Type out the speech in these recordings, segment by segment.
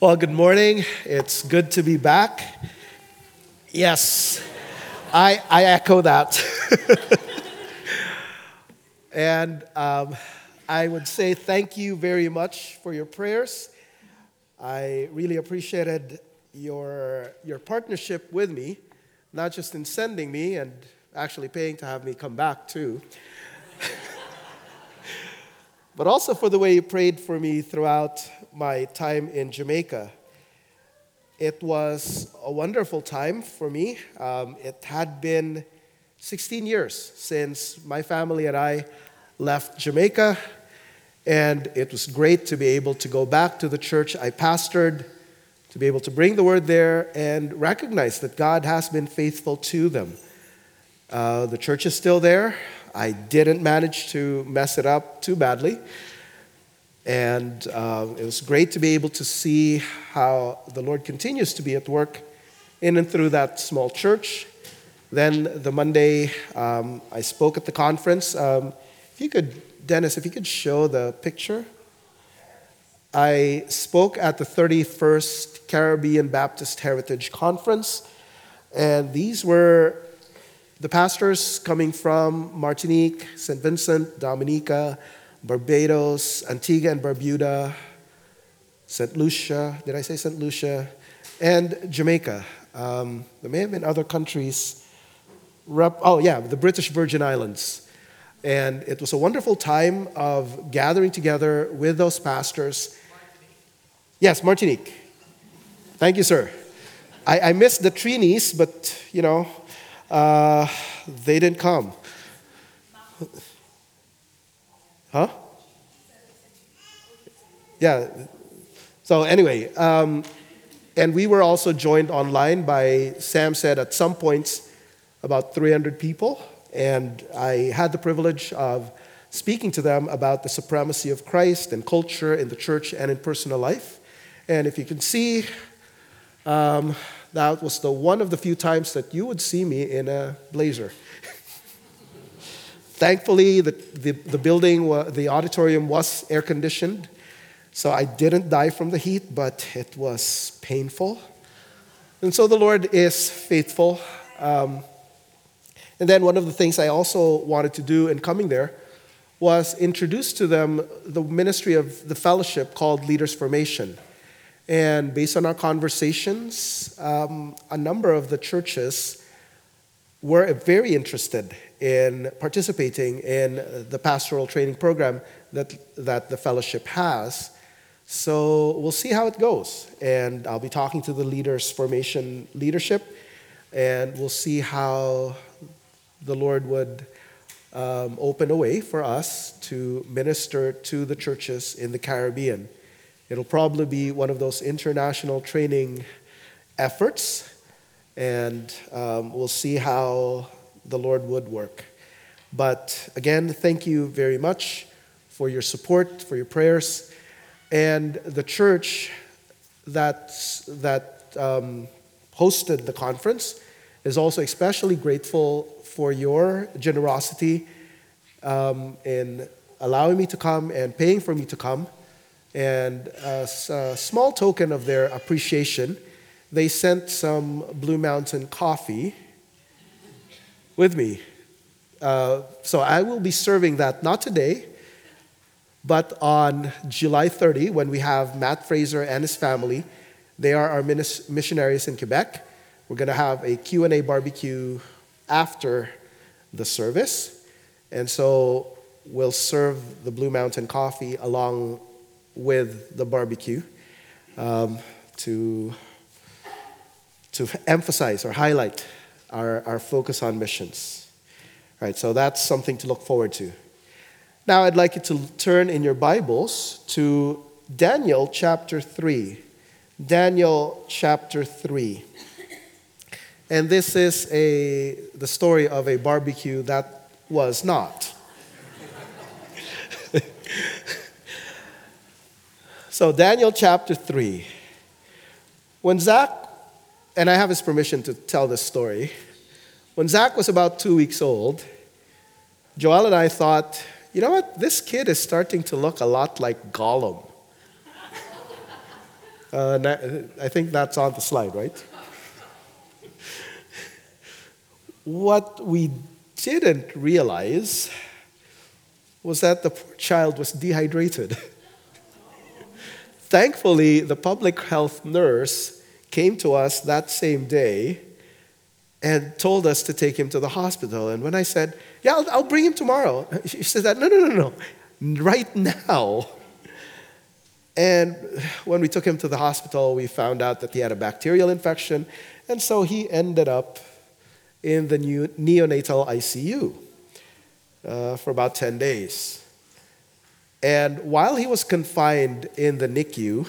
Well, good morning. It's good to be back. Yes, I, I echo that. and um, I would say thank you very much for your prayers. I really appreciated your, your partnership with me, not just in sending me and actually paying to have me come back, too, but also for the way you prayed for me throughout my time in Jamaica. It was a wonderful time for me. Um, it had been 16 years since my family and I left Jamaica, and it was great to be able to go back to the church I pastored, to be able to bring the word there and recognize that God has been faithful to them. Uh, the church is still there. I didn't manage to mess it up too badly. And uh, it was great to be able to see how the Lord continues to be at work in and through that small church. Then the Monday, um, I spoke at the conference. Um, if you could, Dennis, if you could show the picture. I spoke at the 31st Caribbean Baptist Heritage Conference, and these were the pastors coming from Martinique, St. Vincent, Dominica, Barbados, Antigua and Barbuda, St. Lucia, did I say St. Lucia? And Jamaica. Um, there may have been other countries. Oh, yeah, the British Virgin Islands. And it was a wonderful time of gathering together with those pastors. Yes, Martinique. Thank you, sir. I, I missed the Trinis, but, you know, uh, they didn't come. Huh? Yeah. So, anyway, um, and we were also joined online by, Sam said, at some points, about 300 people. And I had the privilege of speaking to them about the supremacy of Christ and culture in the church and in personal life. And if you can see, um, that was the one of the few times that you would see me in a blazer. Thankfully, the, the, the building, the auditorium was air conditioned, so I didn't die from the heat, but it was painful. And so the Lord is faithful. Um, and then one of the things I also wanted to do in coming there was introduce to them the ministry of the fellowship called Leaders Formation. And based on our conversations, um, a number of the churches were very interested in participating in the pastoral training program that, that the fellowship has. So we'll see how it goes. And I'll be talking to the leaders, formation leadership, and we'll see how the Lord would um, open a way for us to minister to the churches in the Caribbean. It'll probably be one of those international training efforts, and um, we'll see how the Lord would work. But again, thank you very much for your support, for your prayers. And the church that, that um, hosted the conference is also especially grateful for your generosity um, in allowing me to come and paying for me to come. And a, a small token of their appreciation, they sent some Blue Mountain coffee with me. Uh, so I will be serving that not today, but on July 30 when we have Matt Fraser and his family. They are our missionaries in Quebec. We're going to have a Q&A barbecue after the service. And so we'll serve the Blue Mountain coffee along with the barbecue um, to, to emphasize or highlight our, our focus on missions. All right, so that's something to look forward to. Now, I'd like you to turn in your Bibles to Daniel chapter 3. Daniel chapter 3. And this is a, the story of a barbecue that was not. so, Daniel chapter 3. When Zach and I have his permission to tell this story. When Zach was about two weeks old, Joel and I thought, you know what? This kid is starting to look a lot like Gollum. Uh, I think that's on the slide, right? what we didn't realize was that the poor child was dehydrated. Thankfully, the public health nurse came to us that same day and told us to take him to the hospital. And when I said, Yeah, I'll, I'll bring him tomorrow, she said No, no, no, no, right now. And when we took him to the hospital, we found out that he had a bacterial infection, and so he ended up in the new neonatal ICU uh, for about 10 days. And while he was confined in the NICU,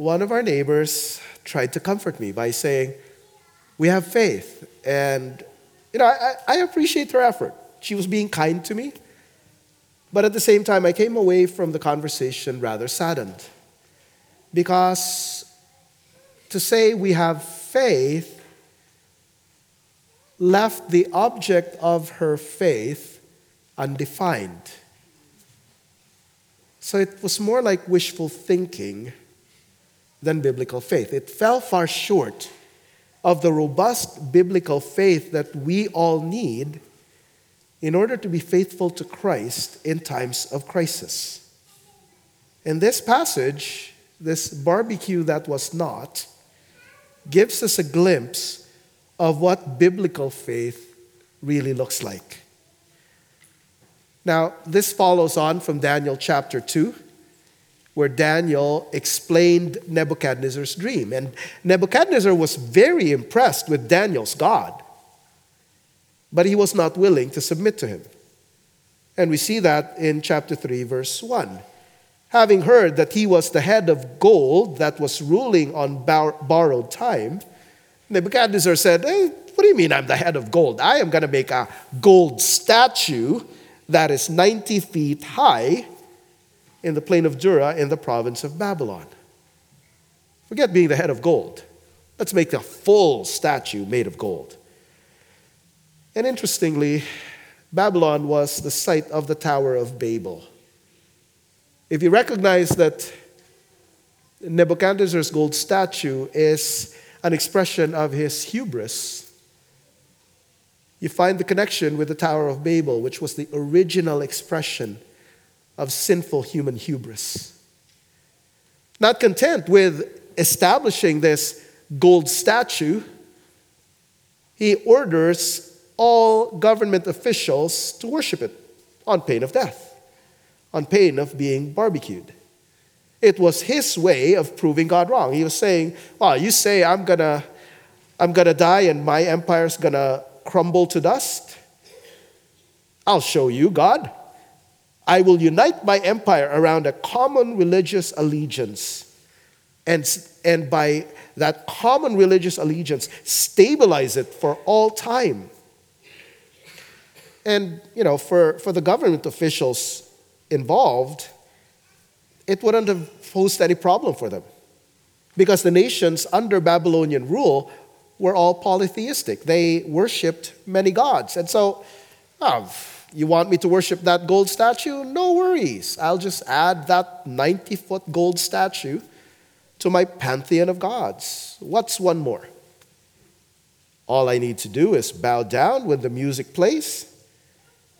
one of our neighbors tried to comfort me by saying, We have faith. And, you know, I, I appreciate her effort. She was being kind to me. But at the same time, I came away from the conversation rather saddened. Because to say we have faith left the object of her faith undefined. So it was more like wishful thinking than biblical faith. It fell far short of the robust biblical faith that we all need in order to be faithful to Christ in times of crisis. In this passage, this barbecue that was not gives us a glimpse of what biblical faith really looks like. Now, this follows on from Daniel chapter 2, where Daniel explained Nebuchadnezzar's dream. And Nebuchadnezzar was very impressed with Daniel's God, but he was not willing to submit to him. And we see that in chapter 3, verse 1. Having heard that he was the head of gold that was ruling on bar- borrowed time, Nebuchadnezzar said, hey, What do you mean I'm the head of gold? I am going to make a gold statue that is 90 feet high in the plain of Dura in the province of Babylon. Forget being the head of gold. Let's make a full statue made of gold. And interestingly, Babylon was the site of the Tower of Babel. If you recognize that Nebuchadnezzar's gold statue is an expression of his hubris. You find the connection with the Tower of Babel, which was the original expression of sinful human hubris. Not content with establishing this gold statue, he orders all government officials to worship it on pain of death, on pain of being barbecued. It was his way of proving God wrong. He was saying, Well, you say I'm gonna, I'm gonna die and my empire's gonna crumble to dust. I'll show you, God. I will unite my empire around a common religious allegiance. And, and by that common religious allegiance, stabilize it for all time. And, you know, for, for the government officials involved, it wouldn't have posed any problem for them. Because the nations under Babylonian rule were all polytheistic. They worshipped many gods. And so, oh, you want me to worship that gold statue? No worries. I'll just add that 90 foot gold statue to my pantheon of gods. What's one more? All I need to do is bow down when the music plays,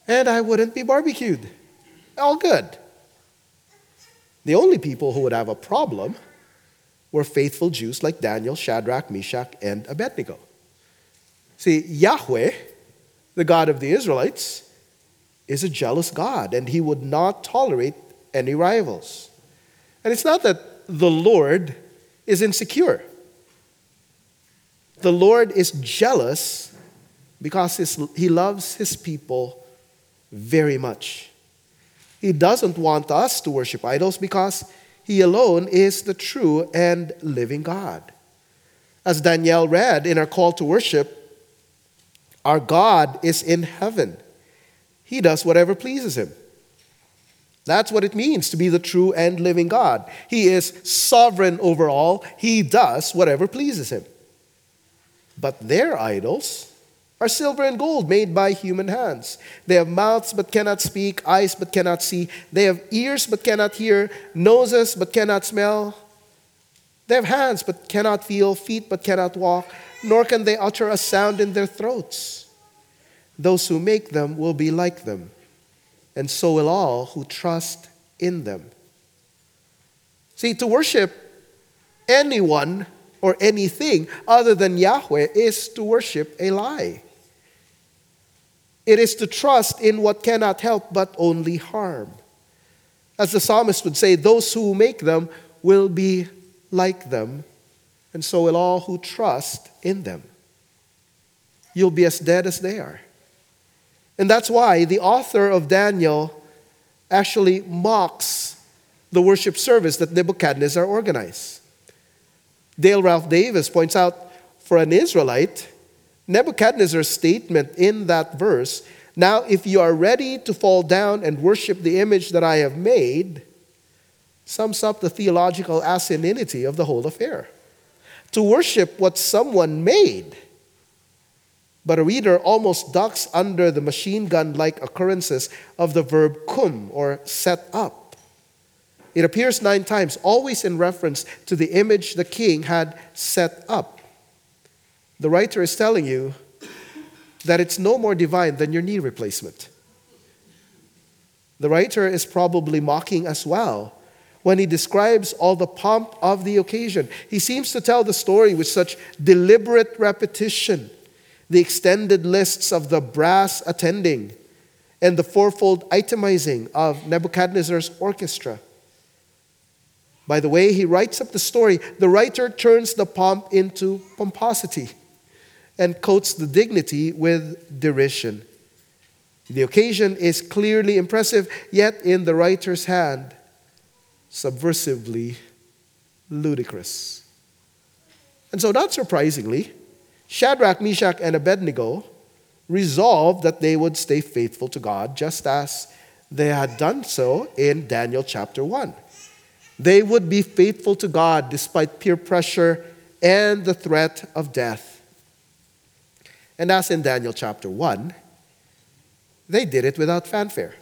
and I wouldn't be barbecued. All good. The only people who would have a problem were faithful Jews like Daniel, Shadrach, Meshach, and Abednego. See, Yahweh, the God of the Israelites, is a jealous God, and he would not tolerate any rivals. And it's not that the Lord is insecure, the Lord is jealous because he loves his people very much. He doesn't want us to worship idols because He alone is the true and living God. As Danielle read in our call to worship, our God is in heaven. He does whatever pleases Him. That's what it means to be the true and living God. He is sovereign over all, He does whatever pleases Him. But their idols, are silver and gold made by human hands. They have mouths but cannot speak, eyes but cannot see. They have ears but cannot hear, noses but cannot smell. They have hands but cannot feel, feet but cannot walk, nor can they utter a sound in their throats. Those who make them will be like them, and so will all who trust in them. See, to worship anyone or anything other than Yahweh is to worship a lie. It is to trust in what cannot help but only harm. As the psalmist would say, those who make them will be like them, and so will all who trust in them. You'll be as dead as they are. And that's why the author of Daniel actually mocks the worship service that Nebuchadnezzar organized. Dale Ralph Davis points out for an Israelite, Nebuchadnezzar's statement in that verse now, if you are ready to fall down and worship the image that I have made, sums up the theological asininity of the whole affair. To worship what someone made. But a reader almost ducks under the machine gun like occurrences of the verb kum, or set up. It appears nine times, always in reference to the image the king had set up. The writer is telling you that it's no more divine than your knee replacement. The writer is probably mocking as well when he describes all the pomp of the occasion. He seems to tell the story with such deliberate repetition, the extended lists of the brass attending, and the fourfold itemizing of Nebuchadnezzar's orchestra. By the way he writes up the story, the writer turns the pomp into pomposity and coats the dignity with derision. The occasion is clearly impressive, yet in the writer's hand, subversively ludicrous. And so, not surprisingly, Shadrach, Meshach, and Abednego resolved that they would stay faithful to God, just as they had done so in Daniel chapter 1. They would be faithful to God despite peer pressure and the threat of death. And as in Daniel chapter 1, they did it without fanfare.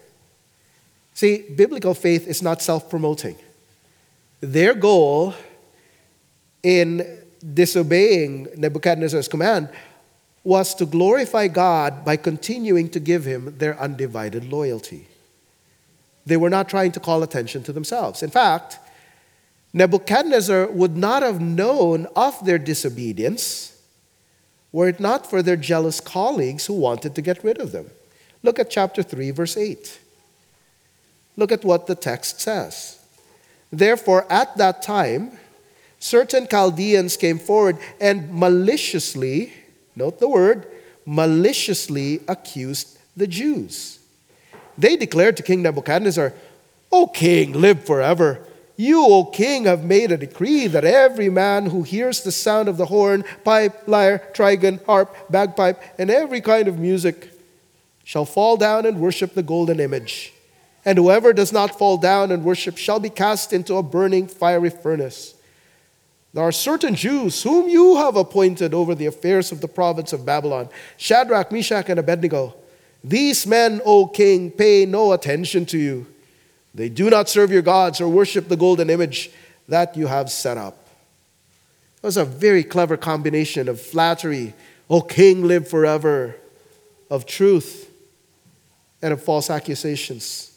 See, biblical faith is not self promoting. Their goal in disobeying Nebuchadnezzar's command was to glorify God by continuing to give him their undivided loyalty. They were not trying to call attention to themselves. In fact, Nebuchadnezzar would not have known of their disobedience were it not for their jealous colleagues who wanted to get rid of them. Look at chapter 3, verse 8. Look at what the text says. Therefore, at that time, certain Chaldeans came forward and maliciously, note the word, maliciously accused the Jews. They declared to King Nebuchadnezzar, O king, live forever. You, O king, have made a decree that every man who hears the sound of the horn, pipe, lyre, trigon, harp, bagpipe, and every kind of music shall fall down and worship the golden image. And whoever does not fall down and worship shall be cast into a burning fiery furnace. There are certain Jews whom you have appointed over the affairs of the province of Babylon Shadrach, Meshach, and Abednego. These men, O king, pay no attention to you they do not serve your gods or worship the golden image that you have set up. It was a very clever combination of flattery, O king, live forever, of truth, and of false accusations.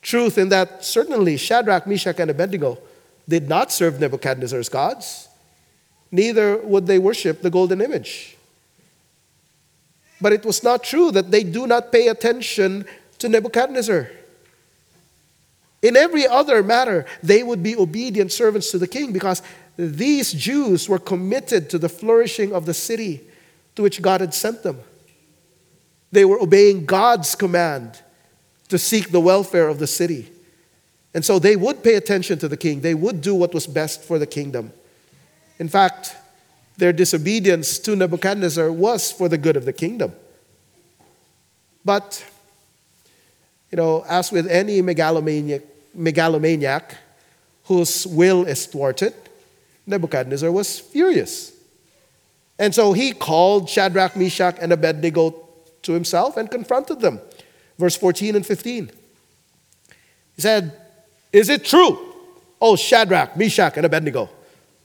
Truth in that certainly Shadrach, Meshach, and Abednego did not serve Nebuchadnezzar's gods, neither would they worship the golden image. But it was not true that they do not pay attention to Nebuchadnezzar. In every other matter, they would be obedient servants to the king because these Jews were committed to the flourishing of the city to which God had sent them. They were obeying God's command to seek the welfare of the city. And so they would pay attention to the king, they would do what was best for the kingdom. In fact, their disobedience to Nebuchadnezzar was for the good of the kingdom. But, you know, as with any megalomaniac, megalomaniac whose will is thwarted, Nebuchadnezzar was furious. And so he called Shadrach, Meshach, and Abednego to himself and confronted them. Verse 14 and 15. He said, Is it true, O Shadrach, Meshach, and Abednego,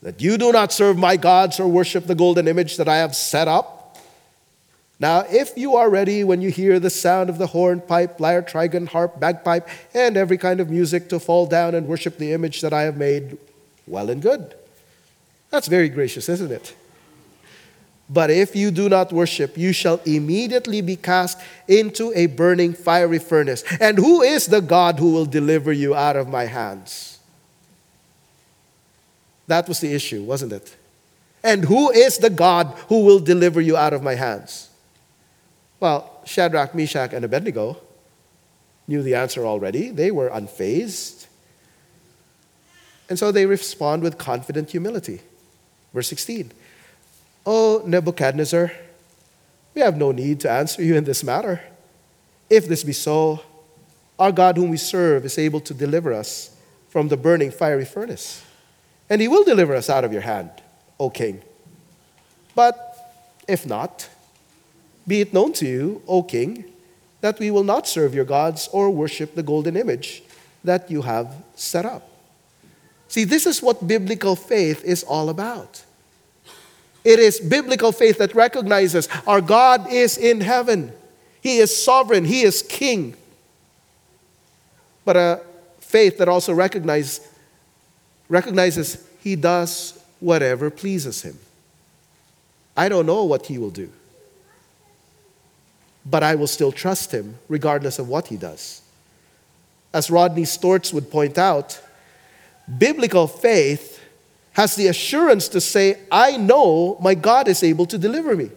that you do not serve my gods or worship the golden image that I have set up. Now, if you are ready when you hear the sound of the horn, pipe, lyre, trigon, harp, bagpipe, and every kind of music to fall down and worship the image that I have made, well and good. That's very gracious, isn't it? But if you do not worship, you shall immediately be cast into a burning fiery furnace. And who is the God who will deliver you out of my hands? That was the issue, wasn't it? And who is the God who will deliver you out of my hands? Well, Shadrach, Meshach, and Abednego knew the answer already. They were unfazed. And so they respond with confident humility. Verse 16 Oh, Nebuchadnezzar, we have no need to answer you in this matter. If this be so, our God, whom we serve, is able to deliver us from the burning fiery furnace. And he will deliver us out of your hand, O king. But if not, be it known to you, O king, that we will not serve your gods or worship the golden image that you have set up. See, this is what biblical faith is all about. It is biblical faith that recognizes our God is in heaven. He is sovereign, He is king. But a faith that also recognize, recognizes He does whatever pleases Him. I don't know what He will do, but I will still trust Him regardless of what He does. As Rodney Stortz would point out, biblical faith has the assurance to say, I know my God is able to deliver me.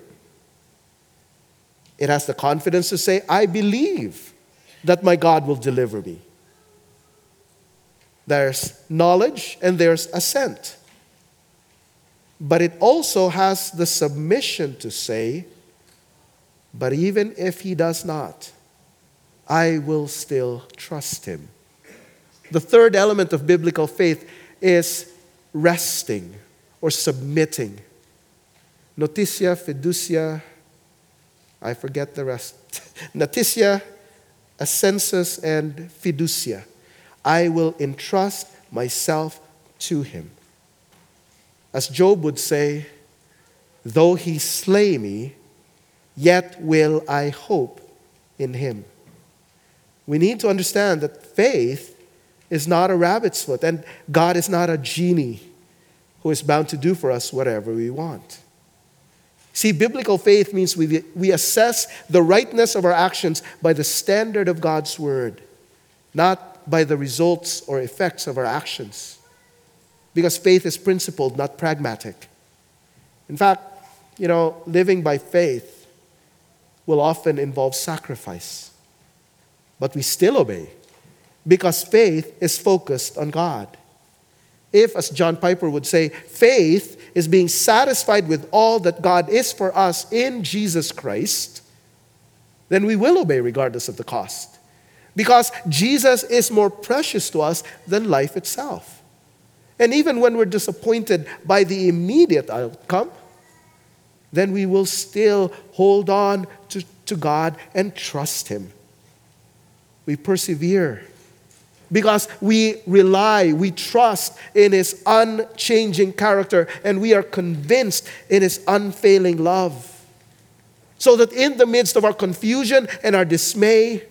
It has the confidence to say, I believe that my God will deliver me. There's knowledge and there's assent. But it also has the submission to say, but even if he does not, I will still trust him. The third element of biblical faith is resting or submitting. Notitia, fiducia, I forget the rest. Notitia, assensus, and fiducia. I will entrust myself to him. As Job would say, though he slay me, yet will I hope in him. We need to understand that faith is not a rabbit's foot, and God is not a genie who is bound to do for us whatever we want. See, biblical faith means we, we assess the rightness of our actions by the standard of God's word, not by the results or effects of our actions. Because faith is principled, not pragmatic. In fact, you know, living by faith will often involve sacrifice, but we still obey because faith is focused on God. If, as John Piper would say, faith is being satisfied with all that God is for us in Jesus Christ, then we will obey regardless of the cost. Because Jesus is more precious to us than life itself. And even when we're disappointed by the immediate outcome, then we will still hold on to, to God and trust Him. We persevere because we rely, we trust in His unchanging character, and we are convinced in His unfailing love. So that in the midst of our confusion and our dismay,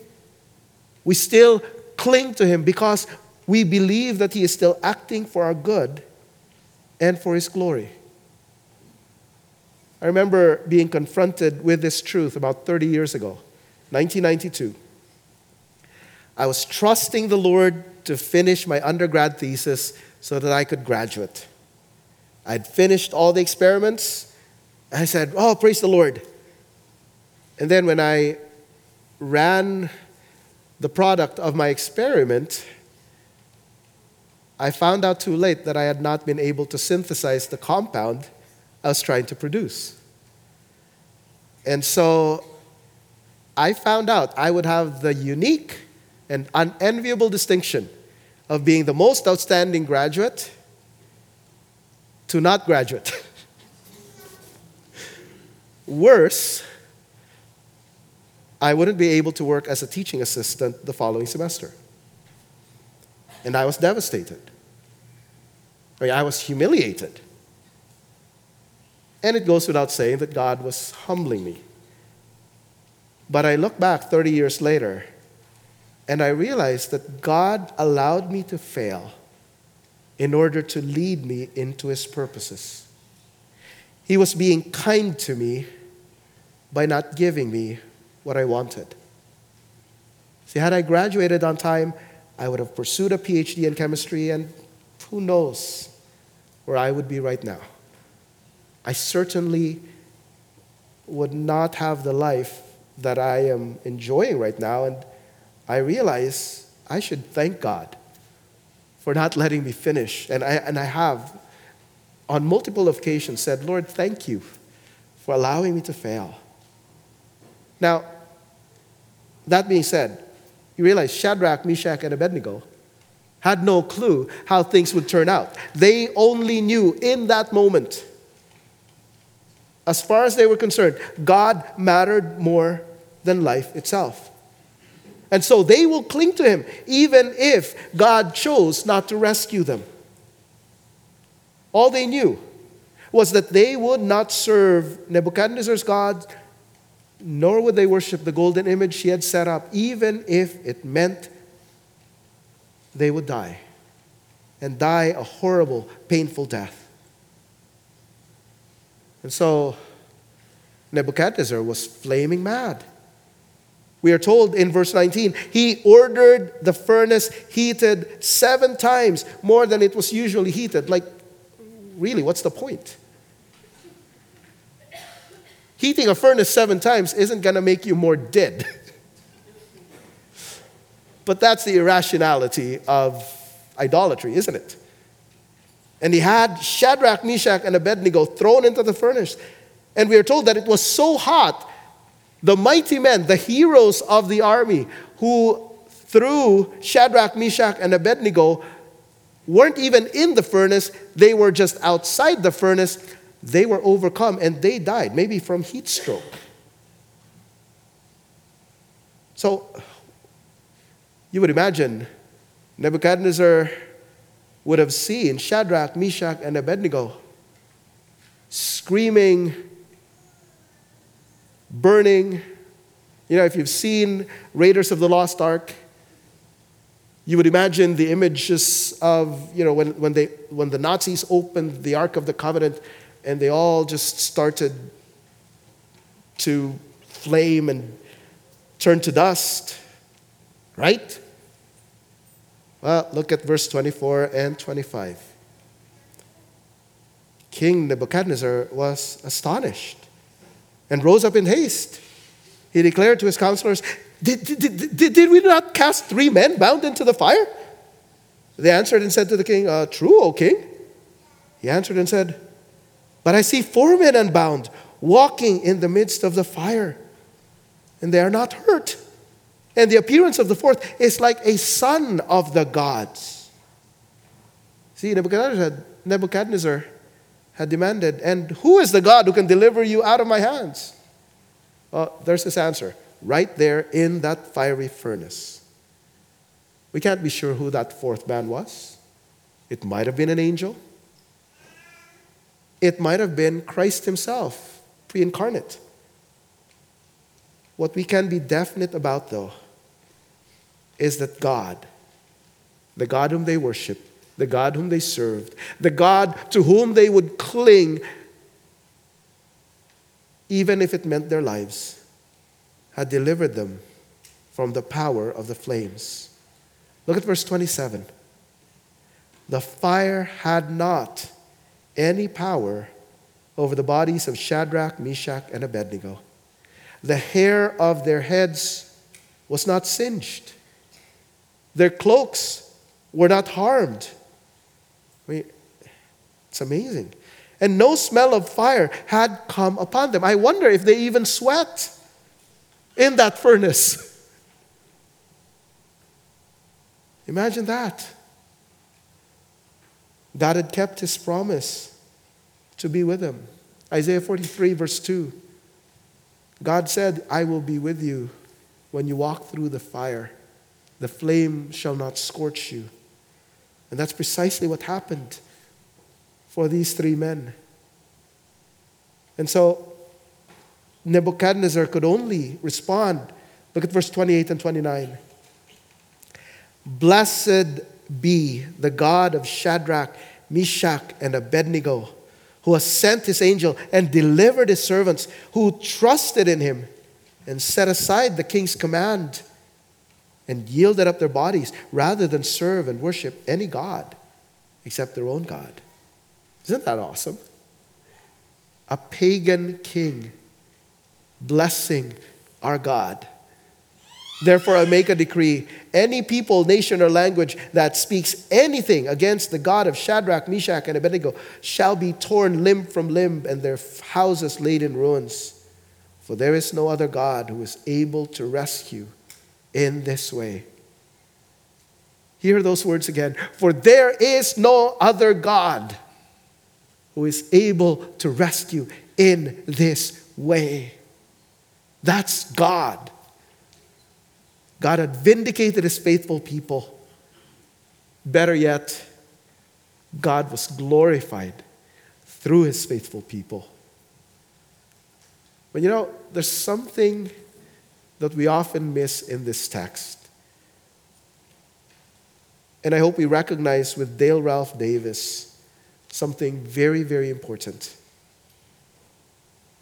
we still cling to Him because we believe that He is still acting for our good and for His glory. I remember being confronted with this truth about 30 years ago, 1992. I was trusting the Lord to finish my undergrad thesis so that I could graduate. I'd finished all the experiments. I said, Oh, praise the Lord. And then when I ran the product of my experiment, I found out too late that I had not been able to synthesize the compound I was trying to produce. And so I found out I would have the unique and unenviable distinction of being the most outstanding graduate to not graduate. Worse, I wouldn't be able to work as a teaching assistant the following semester. And I was devastated. I mean, I was humiliated. And it goes without saying that God was humbling me. But I look back 30 years later and I realized that God allowed me to fail in order to lead me into His purposes. He was being kind to me by not giving me what I wanted. See, had I graduated on time, I would have pursued a PhD in chemistry, and who knows where I would be right now. I certainly would not have the life that I am enjoying right now, and I realize I should thank God for not letting me finish. And I, and I have, on multiple occasions, said, Lord, thank you for allowing me to fail. Now, that being said, you realize Shadrach, Meshach, and Abednego had no clue how things would turn out. They only knew in that moment, as far as they were concerned, God mattered more than life itself. And so they will cling to him even if God chose not to rescue them. All they knew was that they would not serve Nebuchadnezzar's God, nor would they worship the golden image he had set up, even if it meant they would die and die a horrible, painful death. And so Nebuchadnezzar was flaming mad. We are told in verse 19, he ordered the furnace heated seven times more than it was usually heated. Like, really, what's the point? Heating a furnace seven times isn't going to make you more dead. but that's the irrationality of idolatry, isn't it? And he had Shadrach, Meshach, and Abednego thrown into the furnace. And we are told that it was so hot the mighty men, the heroes of the army, who threw Shadrach, Meshach, and Abednego weren't even in the furnace, they were just outside the furnace. They were overcome and they died, maybe from heat stroke. So, you would imagine Nebuchadnezzar would have seen Shadrach, Meshach, and Abednego screaming burning. You know, if you've seen Raiders of the Lost Ark, you would imagine the images of, you know, when, when, they, when the Nazis opened the Ark of the Covenant and they all just started to flame and turn to dust, right? Well, look at verse 24 and 25. King Nebuchadnezzar was astonished and rose up in haste. He declared to his counselors, did, did, did, did we not cast three men bound into the fire? They answered and said to the king, uh, True, O king. He answered and said, But I see four men unbound, walking in the midst of the fire, and they are not hurt. And the appearance of the fourth is like a son of the gods. See, Nebuchadnezzar Nebuchadnezzar had demanded, And who is the God who can deliver you out of my hands? Uh, there's his answer right there in that fiery furnace. We can't be sure who that fourth man was. It might have been an angel, it might have been Christ himself, pre incarnate. What we can be definite about, though, is that God, the God whom they worship, the God whom they served, the God to whom they would cling, even if it meant their lives, had delivered them from the power of the flames. Look at verse 27. The fire had not any power over the bodies of Shadrach, Meshach, and Abednego. The hair of their heads was not singed, their cloaks were not harmed. It's amazing. And no smell of fire had come upon them. I wonder if they even sweat in that furnace. Imagine that. God had kept his promise to be with them. Isaiah 43, verse 2. God said, I will be with you when you walk through the fire. The flame shall not scorch you. And that's precisely what happened for these three men. And so Nebuchadnezzar could only respond. Look at verse 28 and 29. Blessed be the God of Shadrach, Meshach, and Abednego, who has sent his angel and delivered his servants who trusted in him and set aside the king's command and yielded up their bodies rather than serve and worship any God except their own God. Isn't that awesome? A pagan king blessing our God. Therefore, I make a decree any people, nation, or language that speaks anything against the God of Shadrach, Meshach, and Abednego shall be torn limb from limb and their houses laid in ruins. For there is no other God who is able to rescue in this way. Hear those words again. For there is no other God who is able to rescue in this way. That's God. God had vindicated his faithful people. Better yet, God was glorified through his faithful people. But you know, there's something that we often miss in this text. And I hope we recognize with Dale Ralph Davis something very, very important.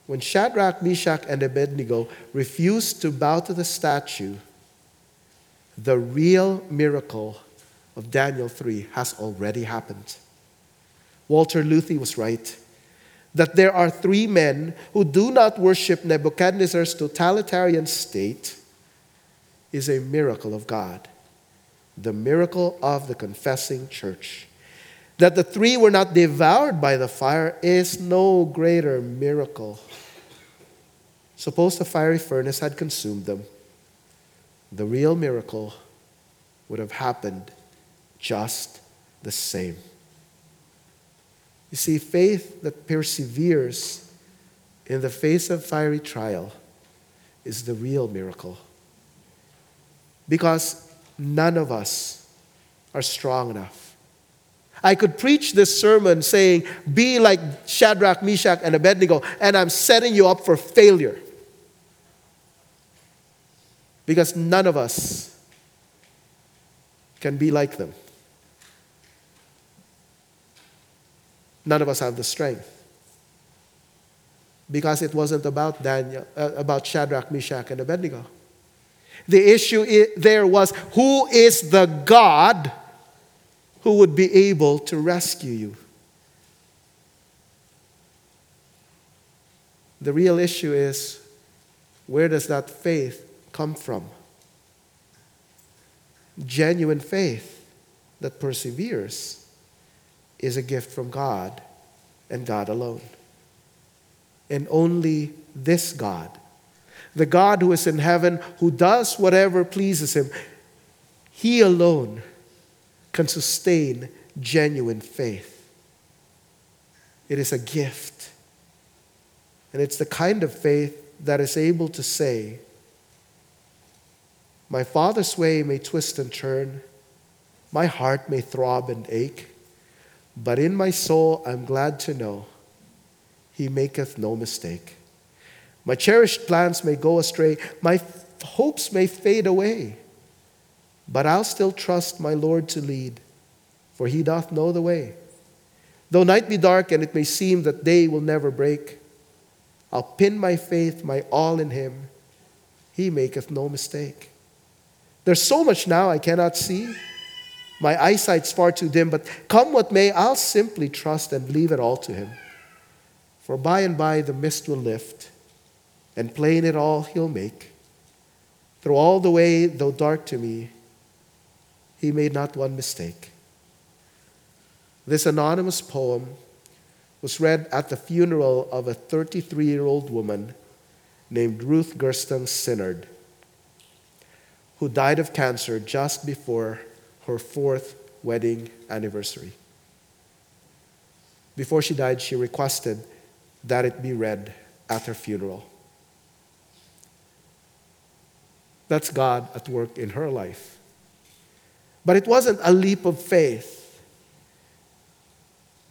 When Shadrach, Meshach, and Abednego refused to bow to the statue, the real miracle of Daniel 3 has already happened. Walter Luthi was right that there are three men who do not worship Nebuchadnezzar's totalitarian state is a miracle of God. The miracle of the confessing church. That the three were not devoured by the fire is no greater miracle. Suppose the fiery furnace had consumed them. The real miracle would have happened just the same. You see, faith that perseveres in the face of fiery trial is the real miracle. Because none of us are strong enough. I could preach this sermon saying, Be like Shadrach, Meshach, and Abednego, and I'm setting you up for failure. Because none of us can be like them. None of us have the strength. Because it wasn't about Daniel, uh, about Shadrach, Meshach, and Abednego. The issue there was who is the God who would be able to rescue you? The real issue is where does that faith come from? Genuine faith that perseveres is a gift from God and God alone. And only this God, the God who is in heaven, who does whatever pleases him, he alone can sustain genuine faith. It is a gift. And it's the kind of faith that is able to say, My Father's way may twist and turn, my heart may throb and ache. But in my soul, I'm glad to know he maketh no mistake. My cherished plans may go astray, my hopes may fade away, but I'll still trust my Lord to lead, for he doth know the way. Though night be dark and it may seem that day will never break, I'll pin my faith, my all in him. He maketh no mistake. There's so much now I cannot see. My eyesight's far too dim, but come what may, I'll simply trust and leave it all to Him. For by and by the mist will lift, and plain it all He'll make. Through all the way, though dark to me, He made not one mistake. This anonymous poem was read at the funeral of a 33 year old woman named Ruth Gersten Sinnard, who died of cancer just before her fourth wedding anniversary. Before she died, she requested that it be read at her funeral. That's God at work in her life. But it wasn't a leap of faith.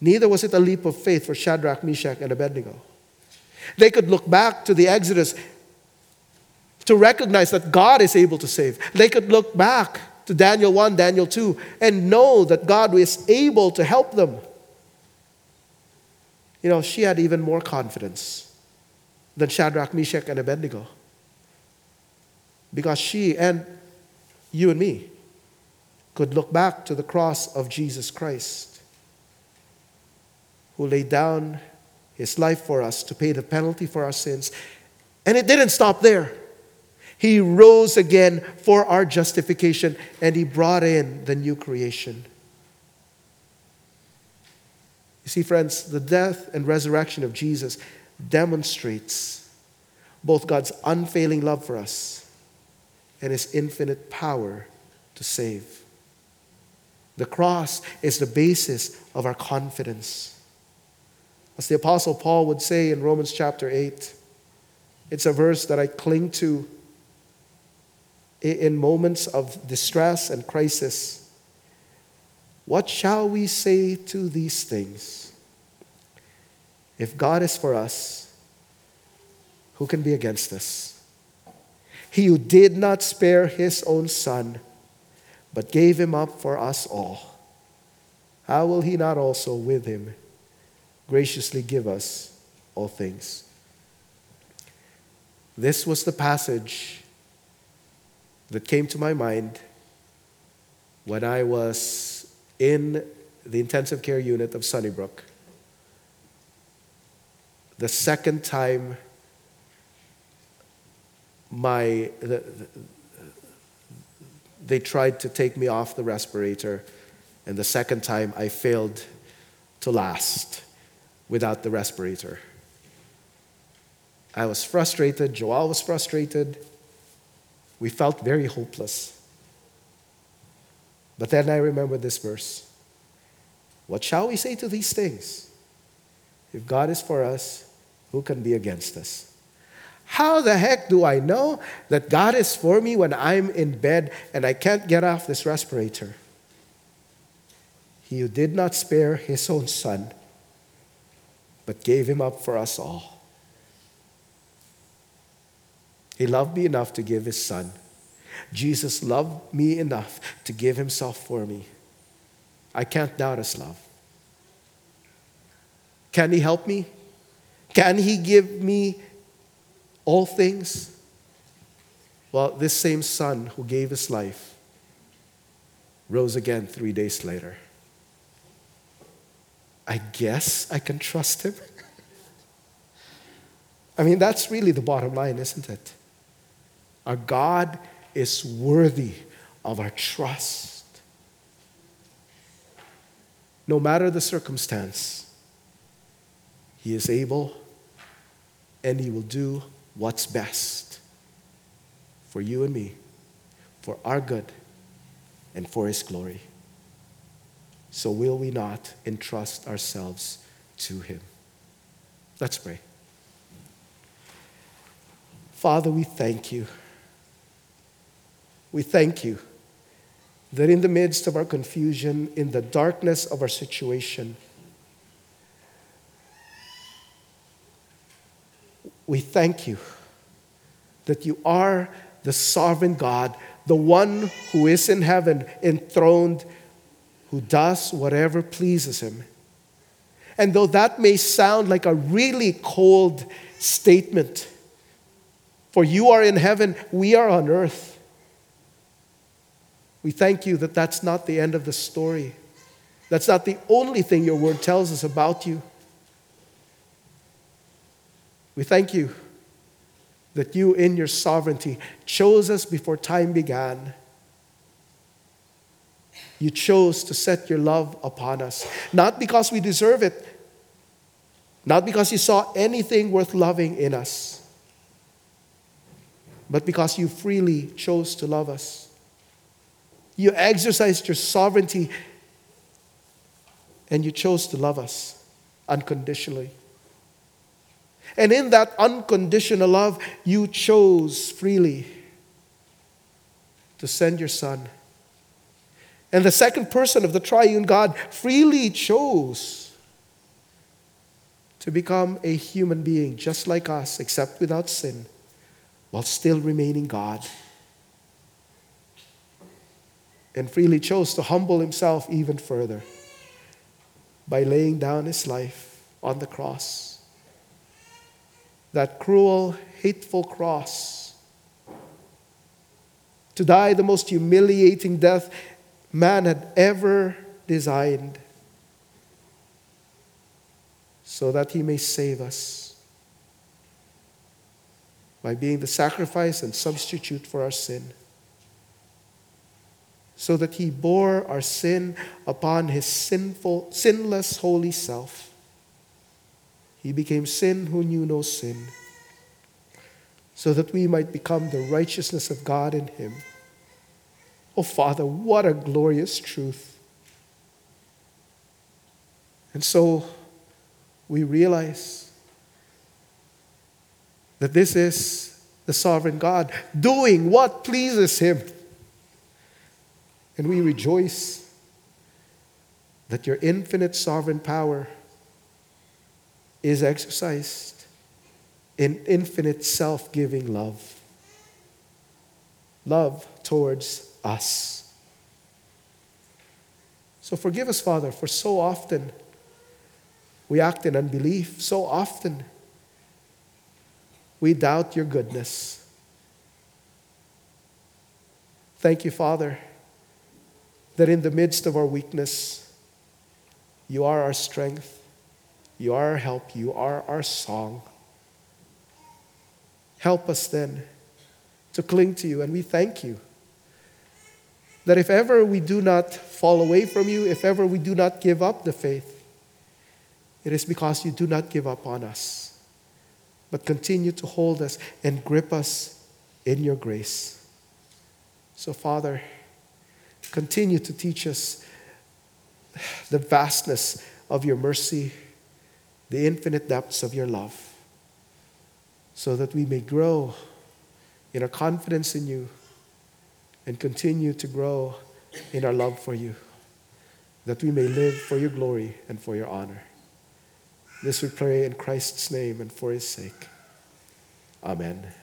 Neither was it a leap of faith for Shadrach, Meshach, and Abednego. They could look back to the Exodus to recognize that God is able to save. They could look back to Daniel 1, Daniel 2, and know that God is able to help them. You know, she had even more confidence than Shadrach, Meshach, and Abednego. Because she and you and me could look back to the cross of Jesus Christ, who laid down his life for us to pay the penalty for our sins. And it didn't stop there. He rose again for our justification and he brought in the new creation. You see, friends, the death and resurrection of Jesus demonstrates both God's unfailing love for us and his infinite power to save. The cross is the basis of our confidence. As the Apostle Paul would say in Romans chapter 8, it's a verse that I cling to in moments of distress and crisis. What shall we say to these things? If God is for us, who can be against us? He who did not spare his own son, but gave him up for us all, how will he not also with him graciously give us all things? This was the passage that came to my mind when I was in the intensive care unit of Sunnybrook. The second time my the, the, they tried to take me off the respirator and the second time I failed to last without the respirator. I was frustrated, Joel was frustrated. We felt very hopeless. But then I remember this verse What shall we say to these things? If God is for us, who can be against us? How the heck do I know that God is for me when I'm in bed and I can't get off this respirator? He who did not spare his own son, but gave him up for us all he loved me enough to give his son. Jesus loved me enough to give himself for me. I can't doubt his love. Can he help me? Can he give me all things? Well, this same son who gave his life rose again three days later. I guess I can trust him. I mean, that's really the bottom line, isn't it? Our God is worthy of our trust. No matter the circumstance, He is able and He will do what's best for you and me, for our good, and for His glory. So, will we not entrust ourselves to Him? Let's pray. Father, we thank you. We thank you that in the midst of our confusion, in the darkness of our situation, we thank you that you are the sovereign God, the one who is in heaven, enthroned, who does whatever pleases him. And though that may sound like a really cold statement, for you are in heaven, we are on earth. We thank you that that's not the end of the story. That's not the only thing your word tells us about you. We thank you that you, in your sovereignty, chose us before time began. You chose to set your love upon us, not because we deserve it, not because you saw anything worth loving in us, but because you freely chose to love us. You exercised your sovereignty and you chose to love us unconditionally. And in that unconditional love, you chose freely to send your son. And the second person of the triune God freely chose to become a human being just like us, except without sin, while still remaining God. And freely chose to humble himself even further by laying down his life on the cross. That cruel, hateful cross. To die the most humiliating death man had ever designed so that he may save us by being the sacrifice and substitute for our sin. So that he bore our sin upon his sinful, sinless, holy self. He became sin who knew no sin, so that we might become the righteousness of God in him. Oh, Father, what a glorious truth. And so, we realize that this is the sovereign God doing what pleases Him. And we rejoice that your infinite sovereign power is exercised in infinite self giving love. Love towards us. So forgive us, Father, for so often we act in unbelief so often. We doubt your goodness. Thank you, Father, that in the midst of our weakness, you are our strength, you are our help, you are our song. Help us then to cling to you, and we thank you that if ever we do not fall away from you, if ever we do not give up the faith, it is because you do not give up on us, but continue to hold us and grip us in your grace. So, Father, continue to teach us the vastness of your mercy, the infinite depths of your love, so that we may grow in our confidence in you and continue to grow in our love for you, that we may live for your glory and for your honor. This we pray in Christ's name and for his sake. Amen.